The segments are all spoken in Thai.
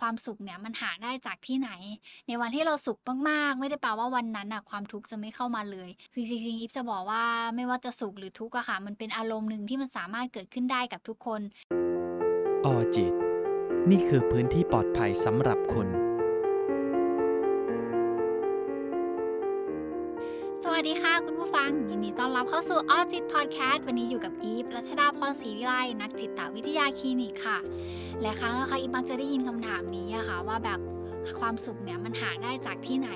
ความสุขเนี่ยมันหาได้จากที่ไหน ในวันที่เราสุขมากๆ ไม่ได้แปลว่าวันนั้นน่ะความทุกข์จะไม่เข้ามาเลย คือจริงๆอีฟจะบอกว่าไม่ว่าจะสุขหรือทุกข์อะค่ะ มันเป็นอารมณ์หนึ่งที่มันสามารถเกิดขึ้นได้กับทุกคนออจิต นี่คือพื้นที่ปลอดภัยสำหรับคุณสวัสดีค่ะ คุณผู้ฟัง ยินดีต้อนรับเข้าสู่ออจิตพอดแคสต์วันนี้อยู่กับอีฟรัชดาพรศรีวิไลนักจิตวิทยาคลินิกค่ะ และครั้งนะคะอีฟมักจะได้ยินคำถามนี้อะค่ะว่าแบบความสุขเนี่ยมันหาได้จากที่ไหน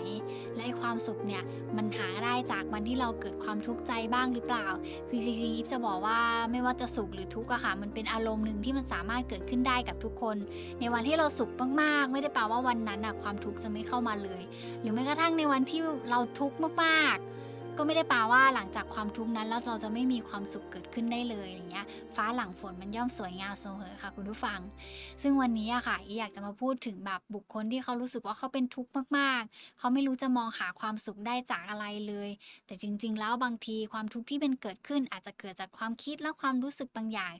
และไอ้ความสุขเนี่ยมันหาได้จากวันที่เราเกิดความทุกข์ใจบ้างหรือเปล่า คือจริงๆอีฟจะบอกว่าไม่ว่าจะสุขหรือทุกข์อะค่ะ มันเป็นอารมณ์หนึ่งที่มันสามารถเกิดขึ้นได้กับทุกคน ในวันที่เราสุขมากๆ ไม่ได้แปลว่าวันนั้นอะความทุกข์จะไม่เข้ามาเลย หรือแม้กระทั่งในวันที่เราทุกข์มากๆ ก็ไม่ได้แปลว่าหลังจากความทุกข์นั้นแล้วเราจะไม่มีความสุขเกิดขึ้นได้เลยอย่างเงี้ย ฟ้าหลังฝนมันย่อมสวยงามเสมอค่ะ คุณผู้ฟัง ซึ่งวันนี้อะค่ะอีอยากจะมาพูดถึงแบบบุคคลที่เขารู้สึกว่าเขาเป็นทุกข์มากๆ เขาไม่รู้จะมองหาความสุขได้จากอะไรเลย แต่จริง ๆ แล้วบางทีความทุกข์ที่เป็นเกิดขึ้นอาจจะเกิดจากความคิดและความรู้สึกบางอย่าง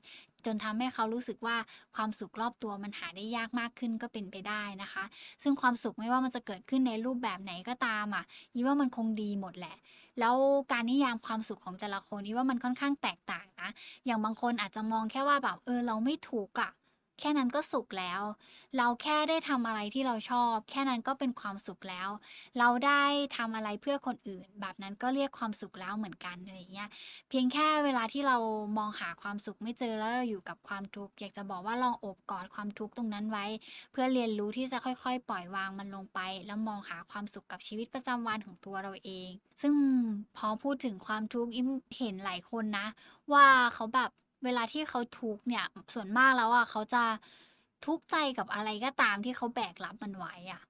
จนทำให้เขารู้สึกว่าความสุขรอบตัวมันหาได้ยากมากขึ้นก็เป็นไปได้นะคะ ซึ่งความสุขไม่ว่ามันจะเกิดขึ้นในรูปแบบไหนก็ตามอะยีว่ามันคงดีหมดแหละ แล้วการนิยามความสุขของแต่ละคนนี่ว่ามันค่อนข้างแตกต่างนะ อย่างบางคนอาจจะมองแค่ว่าแบบเออเราไม่ถูกอะ แค่นั้นก็สุขแล้ว เราแค่ได้ทำอะไรที่เราชอบ แค่นั้นก็เป็นความสุขแล้ว เราได้ทำอะไรเพื่อคนอื่น แบบนั้นก็เรียกความสุขแล้วเหมือนกันอะไรอย่างเงี้ย เพียงแค่เวลาที่เรามองหาความสุขไม่เจอแล้วเราอยู่กับความทุกข์ อยากจะบอกว่าลองอบกอดความทุกข์ตรงนั้นไว้ เพื่อเรียนรู้ที่จะค่อยๆ ปล่อยวางมันลงไป แล้วมองหาความสุขกับชีวิตประจำวันของตัวเราเอง ซึ่งพอพูดถึงความทุกข์อิมเห็นหลายคนนะ ว่าเขาแบบ เวลาที่เขาทุกข์เนี่ย ส่วนมากแล้วอะเขาจะทุกข์ใจกับอะไรก็ตามที่เขาแบกรับมันไว้อะ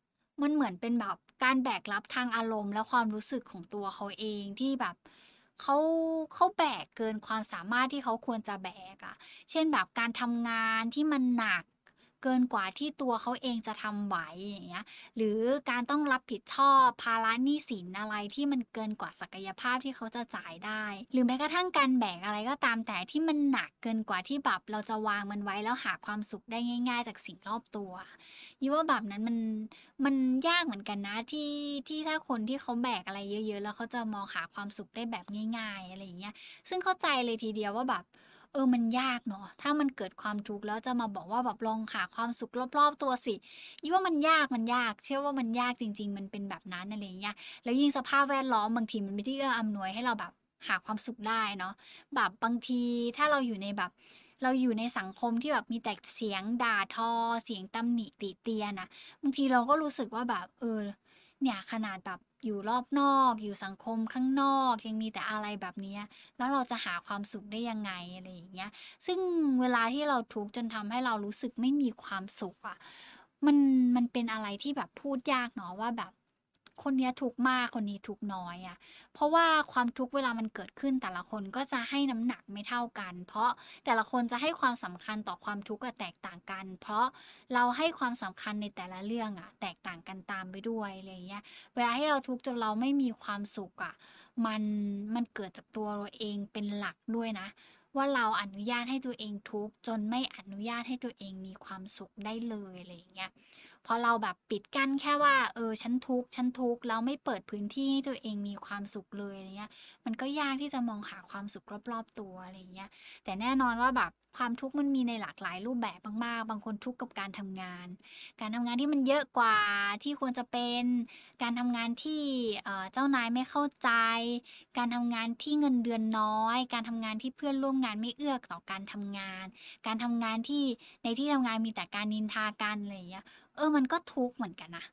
มันเหมือนเป็นแบบการแบกรับทางอารมณ์และความรู้สึกของตัวเขาเองที่แบบเขาเขาแบกเกินความสามารถที่เขาควรจะแบกอะเช่นแบบการทำงานที่มันหนัก เกินกว่าที่ตัวเขาเองจะทำไหวอย่างเงี้ยหรือการต้องรับผิดชอบภาระหนี้สินอะไรที่มันเกินกว่าศักยภาพที่เขาจะจ่ายได้ หรือแม้กระทั่งการแบกอะไรก็ตามแต่ที่มันหนักเกินกว่าที่แบบเราจะวางมันไว้แล้วหาความสุขได้ง่าย ๆ จากสิ่งรอบตัวยี่ว่าแบบนั้นมันมันยากเหมือนกันนะที่ที่ถ้าคนที่เขาแบกอะไรเยอะ ๆ แล้วเขาจะมองหาความสุขได้แบบง่าย ๆ อะไรอย่างเงี้ยซึ่งเข้าใจเลยทีเดียวว่าแบบ เออมันยากเนาะถ้ามันเกิดความทุกข์แล้วจะมาบอกว่าแบบลองหาความสุขรอบๆตัวสิยี่ว่ามันยากมันยาก เชื่อว่ามันยากจริง ๆ มันเป็นแบบนั้นอะไรเงี้ยแล้วยิ่งสภาพแวดล้อมบางทีมันไม่ได้เอื้ออำนวยให้เราแบบหาความสุขได้เนาะแบบบางทีถ้าเราอยู่ในแบบเราอยู่ในสังคมที่แบบมีแต่เสียงด่าทอ เสียงตำหนิติเตียนอะบางทีเราก็รู้สึกว่าแบบเออ เนี่ยขนาดแบบอยู่รอบนอก อยู่สังคมข้างนอกยังมีแต่อะไรแบบนี้ แล้วเราจะหาความสุขได้ยังไงอะไรอย่างเงี้ย ซึ่งเวลาที่เราทุกข์จนทำให้เรารู้สึกไม่มีความสุขอะมันมันเป็นอะไรที่แบบพูดยากเนาะว่าแบบ คนเนี้ยทุกข์มากคนนี้ทุกข์น้อยอะเพราะว่าความทุกข์เวลามันเกิดขึ้นแต่ละคนก็จะให้น้ำหนักไม่เท่ากัน เพราะแต่ละคนจะให้ความสำคัญต่อความทุกข์แตกต่างกัน เพราะเราให้ความสำคัญในแต่ละเรื่องอะแตกต่างกันตามไปด้วยอะไรเงี้ย เวลาที่เราทุกข์จนเราไม่มีความสุขอะมันมันเกิดจากตัวเราเองเป็นหลักด้วยนะว่าเราอนุญาตให้ตัวเองทุกข์จนไม่อนุญาตให้ตัวเองมีความสุขได้เลยอะไรอย่างเงี้ย พอเราแบบปิดกั้นแค่ว่า เออฉันทุกข์ฉันทุกข์แล้วไม่เปิดพื้นที่ให้ตัวเองมีความสุขเลยอะไรเงี้ย มันก็ยากที่จะมองหาความสุขรอบๆตัวอะไรเงี้ย แต่แน่นอนว่าแบบความทุกข์มันมีในหลากหลายรูปแบบมากๆ บางคนทุกข์กับการทำงาน การทำงานที่มันเยอะกว่าที่ควรจะเป็น การทำงานที่เจ้านายไม่เข้าใจ การทำงานที่เงินเดือนน้อย การทำงานที่เพื่อนร่วมงานไม่เอื้อต่อการทำงาน การทำงานที่ในที่ทำงานมีแต่การนินทากันอะไรอย่างเงี้ย เออมันก็ทุกข์เหมือนกันนะ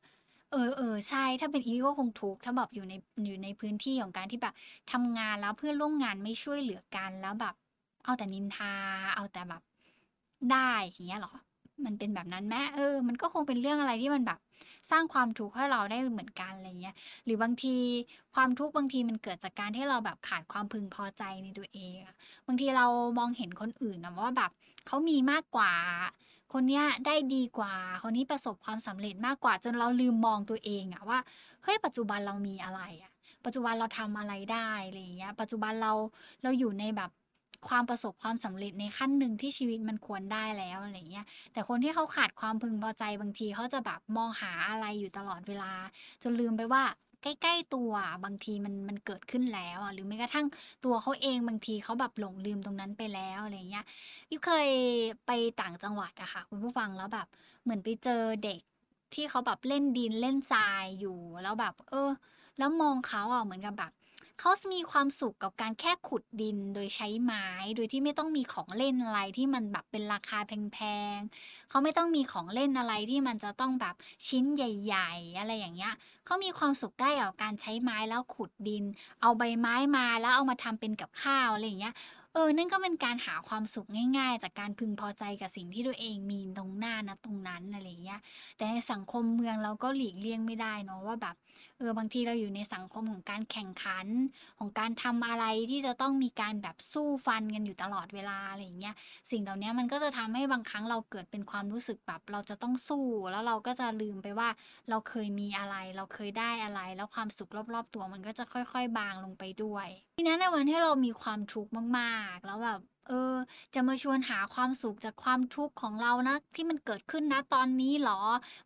เออเออใช่ถ้าเป็นอีก็คงทุกข์ถ้าแบบอยู่ในอยู่ในพื้นที่ของการที่แบบทำงานแล้วเพื่อนร่วมงานไม่ช่วยเหลือกันแล้วแบบ เอาแต่นินทา เอาแต่แบบได้อย่างเงี้ยหรอ มันเป็นแบบนั้นไหมเออ มันก็คงเป็นเรื่องอะไรที่มันแบบ สร้างความทุกข์ให้เราได้เหมือนกันอะไรเงี้ย หรือบางทีความทุกข์บางทีมันเกิดจากการที่เราแบบขาดความพึงพอใจในตัวเองบางทีเรามองเห็นคนอื่นนะว่าแบบเขามีมากกว่า คนเนี้ยได้ดีกว่า คนนี้ประสบความสำเร็จมากกว่า จนเราลืมมองตัวเองอะว่าเฮ้ยปัจจุบันเรามีอะไรอะปัจจุบันเราทำอะไรได้อะไรอย่างเงี้ย ปัจจุบันเราเราอยู่ในแบบความประสบความสำเร็จในขั้นหนึ่งที่ชีวิตมันควรได้แล้วอะไรเงี้ย แต่คนที่เขาขาดความพึงพอใจบางทีเขาจะแบบมองหาอะไรอยู่ตลอดเวลา จนลืมไปว่า ใกล้ ๆ ตัวบางทีมันมันเกิดขึ้นแล้วอะหรือแม้กระทั่งตัวเขาเองบางทีเขาแบบหลงลืมตรงนั้นไปแล้วอะไรเงี้ยยิ่เคยไปต่างจังหวัดอะค่ะคุณผู้ฟังแล้วแบบเหมือนไปเจอเด็กที่เขาแบบเล่นดินเล่นทรายอยู่แล้วแบบ เออ แล้วมองเขาอะเหมือนกับแบบ เขามีความสุขกับการแค่ขุดดินโดยใช้ไม้ โดยที่ไม่ต้องมีของเล่นอะไรที่มันแบบเป็นราคาแพงๆเขาไม่ต้องมีของเล่นอะไรที่มันจะต้องแบบชิ้นใหญ่ ๆ อะไรอย่างเงี้ยเขามีความสุขได้กับการใช้ไม้แล้วขุดดิน เอาใบไม้มาแล้วเอามาทำเป็นกับข้าวอะไรอย่างเงี้ย เออ นั่นก็เป็นการหาความสุขง่าย ๆ จากการพึงพอใจกับสิ่งที่ตัวเองมีตรงหน้านะตรงนั้นอะไรเงี้ย แต่ในสังคมเมืองเราก็หลีกเลี่ยงไม่ได้เนาะว่าแบบเออบางทีเราอยู่ในสังคมของการแข่งขันของการทำอะไรที่จะต้องมีการแบบสู้ฟันกันอยู่ตลอดเวลาอะไรเงี้ย สิ่งเหล่านี้มันก็จะทำให้บางครั้งเราเกิดเป็นความรู้สึกแบบเราจะต้องสู้ แล้วเราก็จะลืมไปว่าเราเคยมีอะไร เราเคยได้อะไร แล้วความสุขรอบ ๆ ตัวมันก็จะค่อย ๆ บางลงไปด้วยทีนั้นในวันที่เรามีความทุกข์มากๆแล้วแบบเออ จะมาชวนหาความสุขจากความทุกข์ของเรานะ ที่มันเกิดขึ้นณตอนนี้เหรอ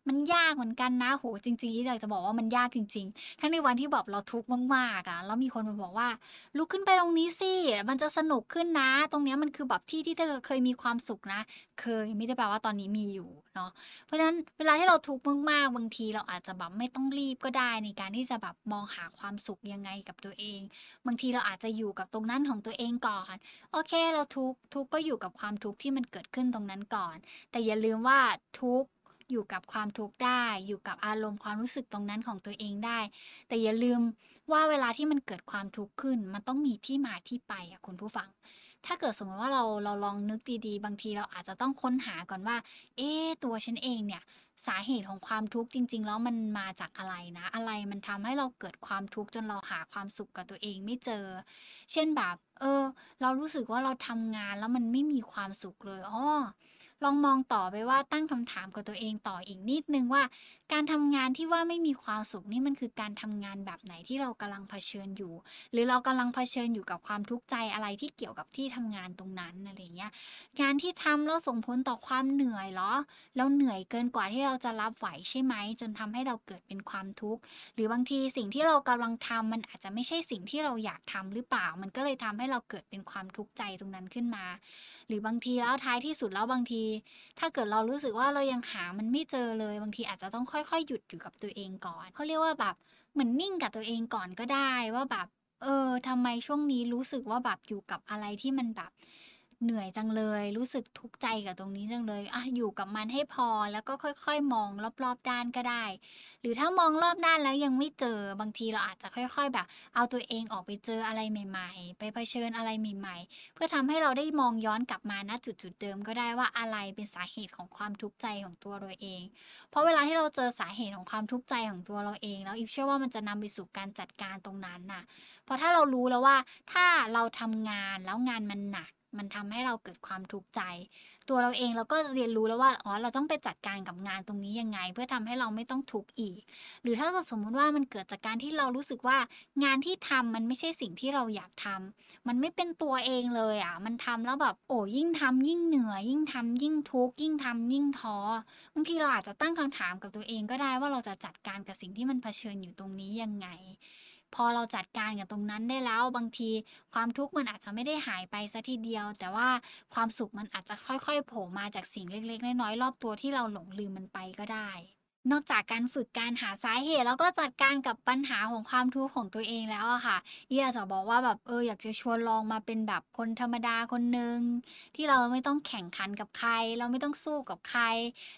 มันยากเหมือนกันนะโอ้โฮจริงๆอยากจะบอกว่ามันยากจริง ๆ ทั้งในวันที่แบบเราทุกข์มากๆอะแล้วมีคนมาบอกว่า"ลุกขึ้นไปตรงนี้สิมันจะสนุกขึ้นนะ ตรงเนี้ยมันคือแบบที่ที่เธอเคยมีความสุขนะ"เคยไม่ได้แปลว่าตอนนี้มีอยู่เนาะเพราะฉะนั้นเวลาที่เราทุกข์มากๆบางทีเราอาจจะแบบไม่ต้องรีบก็ได้ในการที่จะแบบมองหาความสุขยังไงกับตัวเอง บางทีเราอาจจะอยู่กับตรงนั้นของตัวเองก่อนโอเคเราทุกทุกก็อยู่กับความทุกข์ที่มันเกิดขึ้นตรงนั้นก่อน แต่อย่าลืมว่าทุกอยู่กับความทุกข์ได้ อยู่กับอารมณ์ความรู้สึกตรงนั้นของตัวเองได้ แต่อย่าลืมว่าเวลาที่มันเกิดความทุกข์ขึ้น มันต้องมีที่มาที่ไปอะคุณผู้ฟัง ถ้าเกิดสมมติว่าเราเราลองนึกดีๆ บางทีเราอาจจะต้องค้นหาก่อนว่า เอ๊ตัวฉันเองเนี่ย สาเหตุของความทุกข์จริง ๆ แล้วมันมาจากอะไรนะ อะไรมันทำให้เราเกิดความทุกข์จนเราหาความสุขกับตัวเองไม่เจอ เช่นแบบ เออ เรารู้สึกว่าเราทำงานแล้วมันไม่มีความสุขเลยอ้อ ลองมองต่อไปว่าตั้งคำถามกับตัวเองต่ออีกนิดนึงว่า การทำงานที่ว่าไม่มีความสุขนี่มันคือการทำงานแบบไหนที่เรากำลังเผชิญอยู่ หรือเรากำลังเผชิญอยู่กับความทุกข์ใจอะไรที่เกี่ยวกับที่ทำงานตรงนั้นอะไรเงี้ยงานที่ทำแล้วส่งผลต่อความเหนื่อยเหรอเราเหนื่อยเกินกว่าที่เราจะรับไหวใช่ไหมจนทำให้เราเกิดเป็นความทุกข์หรือบางทีสิ่งที่เรากำลังทำมันอาจจะไม่ใช่สิ่งที่เราอยากทำหรือเปล่า มันก็เลยทำให้เราเกิดเป็นความทุกข์ใจตรงนั้นขึ้นมา หรือบางทีแล้วท้ายที่สุดแล้วบางทีถ้าเกิดเรารู้สึกว่าเรายังหามันไม่เจอเลย บางทีอาจจะต้องค่อยๆ หยุดอยู่กับตัวเองก่อนเขาเรียกว่าแบบเหมือนนิ่งกับตัวเองก่อนก็ได้ว่าแบบ เออทำไมช่วงนี้รู้สึกว่าแบบอยู่กับอะไรที่มันแบบ เหนื่อยจังเลย รู้สึกทุกข์ใจกับตรงนี้จังเลยอะอยู่กับมันให้พอแล้วก็ค่อยๆ มองรอบๆด้านก็ได้ หรือถ้ามองรอบด้านแล้วยังไม่เจอบางทีเราอาจจะค่อยๆ แบบ เอาตัวเองออกไปเจออะไรใหม่ ๆ ไปเผชิญอะไรใหม่ ๆ เพื่อทำให้เราได้มองย้อนกลับมาณจุดๆเดิมก็ได้ว่าอะไรเป็นสาเหตุของความทุกข์ใจของตัวเราเอง เพราะเวลาที่เราเจอสาเหตุของความทุกข์ใจของตัวเราเอง แล้วอีฟเชื่อว่ามันจะนำไปสู่การจัดการตรงนั้นน่ะ เพราะถ้าเรารู้แล้วว่าถ้าเราทำงานแล้วงานมันหนัก มันทำให้เราเกิดความทุกข์ใจ ตัวเราเองเราก็เรียนรู้แล้วว่าอ๋อเราต้องไปจัดการกับงานตรงนี้ยังไง เพื่อทำให้เราไม่ต้องทุกข์อีก หรือถ้าเกิดสมมุติว่ามันเกิดจากการที่เรารู้สึกว่างานที่ทำมันไม่ใช่สิ่งที่เราอยากทำมันไม่เป็นตัวเองเลยอะมันทำแล้วแบบโอ้ยิ่งทำยิ่งเหนื่อยยิ่งทำยิ่งทุกข์ยิ่งทำยิ่งท้อบางทีเราอาจจะตั้งคำถามกับตัวเองก็ได้ว่าเราจะจัดการกับสิ่งที่มันเผชิญอยู่ตรงนี้ยังไง พอเราจัดการกับตรงนั้นได้แล้วบางทีความทุกข์มันอาจจะไม่ได้หายไปเสียทีเดียว แต่ว่าความสุขมันอาจจะค่อยๆโผล่มาจากสิ่งเล็ก ๆ น้อยๆรอบตัวที่เราหลงลืมมันไปก็ได้ นอกจากการฝึกการหาสาเหตุ แล้วก็จัดการกับปัญหาของความทุกข์ของตัวเองแล้วอะค่ะเอียจะบอกว่าแบบเอออยากจะชวนลองมาเป็นแบบคนธรรมดาคนหนึ่งที่เราไม่ต้องแข่งขันกับใคร เราไม่ต้องสู้กับใคร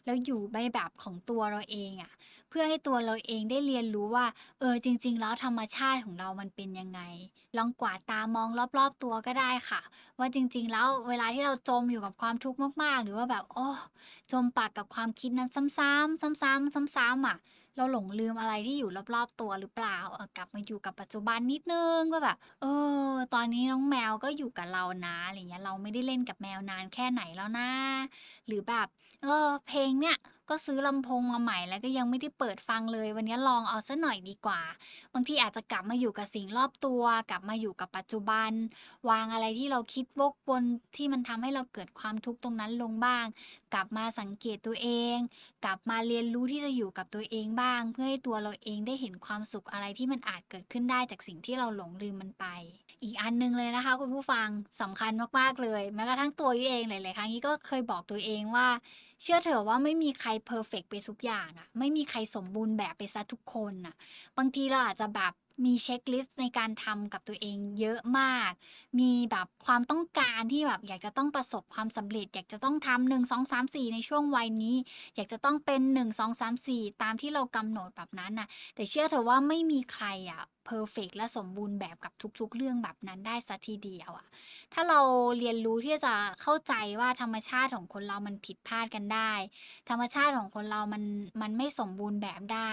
แล้วอยู่ในแบบของตัวเราเองอะ เพื่อให้ตัวเราเองได้เรียนรู้ว่า เออจริง ๆ แล้วธรรมชาติของเรามันเป็นยังไง ลองกวาดตามองรอบๆตัวก็ได้ค่ะ ว่าจริง ๆ แล้วเวลาที่เราจมอยู่กับความทุกข์มากๆ หรือว่าแบบโอ้จมปลักกับความคิดนั้นซ้ำๆซ้ำๆซ้ำๆอะเราหลงลืมอะไรที่อยู่รอบๆตัวหรือเปล่าเออกลับมาอยู่กับปัจจุบันนิดนึงว่าแบบ เออ ตอนนี้น้องแมวก็อยู่กับเรานะอะไรอย่างเงี้ยเราไม่ได้เล่นกับแมวนานแค่ไหนแล้วนะหรือแบบ เออ เพลงเนี่ย ก็ซื้อลำโพงมาใหม่แล้วก็ยังไม่ได้เปิดฟังเลย วันนี้ลองเอาซะหน่อยดีกว่า บางทีอาจจะกลับมาอยู่กับสิ่งรอบตัว กลับมาอยู่กับปัจจุบัน วางอะไรที่เราคิดวกวนที่มันทำให้เราเกิดความทุกข์ตรงนั้นลงบ้าง กลับมาสังเกตตัวเอง กลับมาเรียนรู้ที่จะอยู่กับตัวเองบ้าง เพื่อให้ตัวเราเองได้เห็นความสุขอะไรที่มันอาจเกิดขึ้นได้จากสิ่งที่เราหลงลืมมันไป อีกอันหนึงเลยนะคะ คุณผู้ฟังสำคัญมากๆเลยแม้กระทั่งตัวยุ้ยเองหลายๆครั้งนี้ก็เคยบอกตัวเองว่า เชื่อเถอะว่าไม่มีใคร perfect ไปทุกอย่างอะไม่มีใครสมบูรณ์แบบไปซะทุกคนอะบางทีเราอาจจะแบบมี checklist ในการทำกับตัวเองเยอะมาก มีแบบความต้องการที่แบบอยากจะต้องประสบความสำเร็จ อยากจะต้องทำหนึ่งสองสามสี่ในช่วงวัยนี้ อยากจะต้องเป็นหนึ่งสองสามสี่ตามที่เรากำหนดแบบนั้นน่ะแต่เชื่อเถอะว่าไม่มีใครอะ perfect และสมบูรณ์แบบกับทุกๆ เรื่องแบบนั้นได้ซะทีเดียวอะถ้าเราเรียนรู้ที่จะเข้าใจว่าธรรมชาติของคนเรามันผิดพลาดกันได้ ธรรมชาติของคนเรามันมันไม่สมบูรณ์แบบได้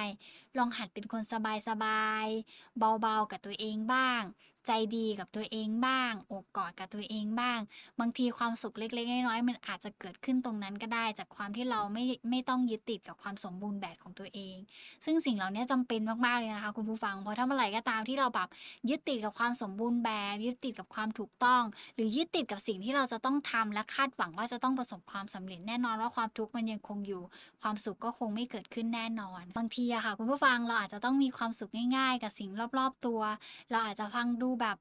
ลองหัดเป็นคนสบายๆเบาๆกับตัวเองบ้าง ใจดีกับตัวเองบ้างอบกอดกับตัวเองบ้าง บางทีความสุขเล็ก ๆ น้อยๆมันอาจจะเกิดขึ้นตรงนั้นก็ได้ จากความที่เราไม่ไม่ต้องยึดติดกับความสมบูรณ์แบบของตัวเอง ซึ่งสิ่งเหล่านี้จำเป็นมากๆเลยนะคะคุณผู้ฟังเพราะถ้าเมื่อไหร่ก็ตามที่เราแบบยึดติดกับความสมบูรณ์แบบ ยึดติดกับความถูกต้อง หรือยึดติดกับสิ่งที่เราจะต้องทำและคาดหวังว่าจะต้องประสบความสำเร็จแน่นอนว่าความทุกข์มันยังคงอยู่ ความสุขก็คงไม่เกิดขึ้นแน่นอน บางทีอะค่ะคุณผู้ฟังเราอาจจะต้องมีความสุขง่าย ๆ กับสิ่งรอบ ๆ ตัว เราอาจจะฟังดูแบบ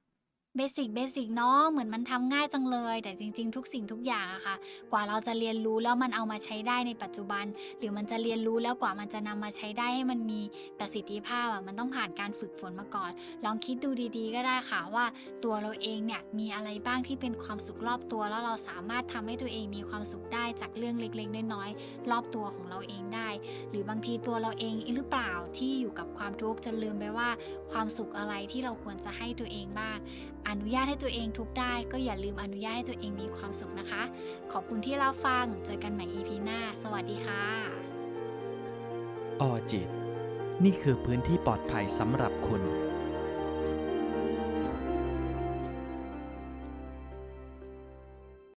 เบสิกเบสิกเนาะเหมือนมันทำง่ายจังเลย แต่จริงๆ ทุกสิ่งทุกอย่างอะค่ะ กว่าเราจะเรียนรู้แล้วมันเอามาใช้ได้ในปัจจุบัน หรือมันจะเรียนรู้แล้วกว่ามันจะนำมาใช้ได้ให้มันมีประสิทธิภาพอะมันต้องผ่านการฝึกฝนมาก่อน ลองคิดดูดีๆ ก็ได้ค่ะว่า ตัวเราเองเนี่ยมีอะไรบ้างที่เป็นความสุขรอบตัว แล้วเราสามารถทำให้ตัวเองมีความสุขได้จากเรื่องเล็กๆน้อยๆรอบตัวของเราเองได้ หรือบางทีตัวเราเองหรือเปล่าที่อยู่กับความทุกข์จนลืมไปว่า ความสุขอะไรที่เราควรจะให้ตัวเองบ้าง อนุญาตให้ตัวเองทุกได้ ก็อย่าลืมอนุญาตให้ตัวเองมีความสุขนะคะ ขอบคุณที่เราฟัง เจอกันใหม่ EP หน้า สวัสดีค่ะ ออจิต นี่คือพื้นที่ปลอดภัยสำหรับคุณ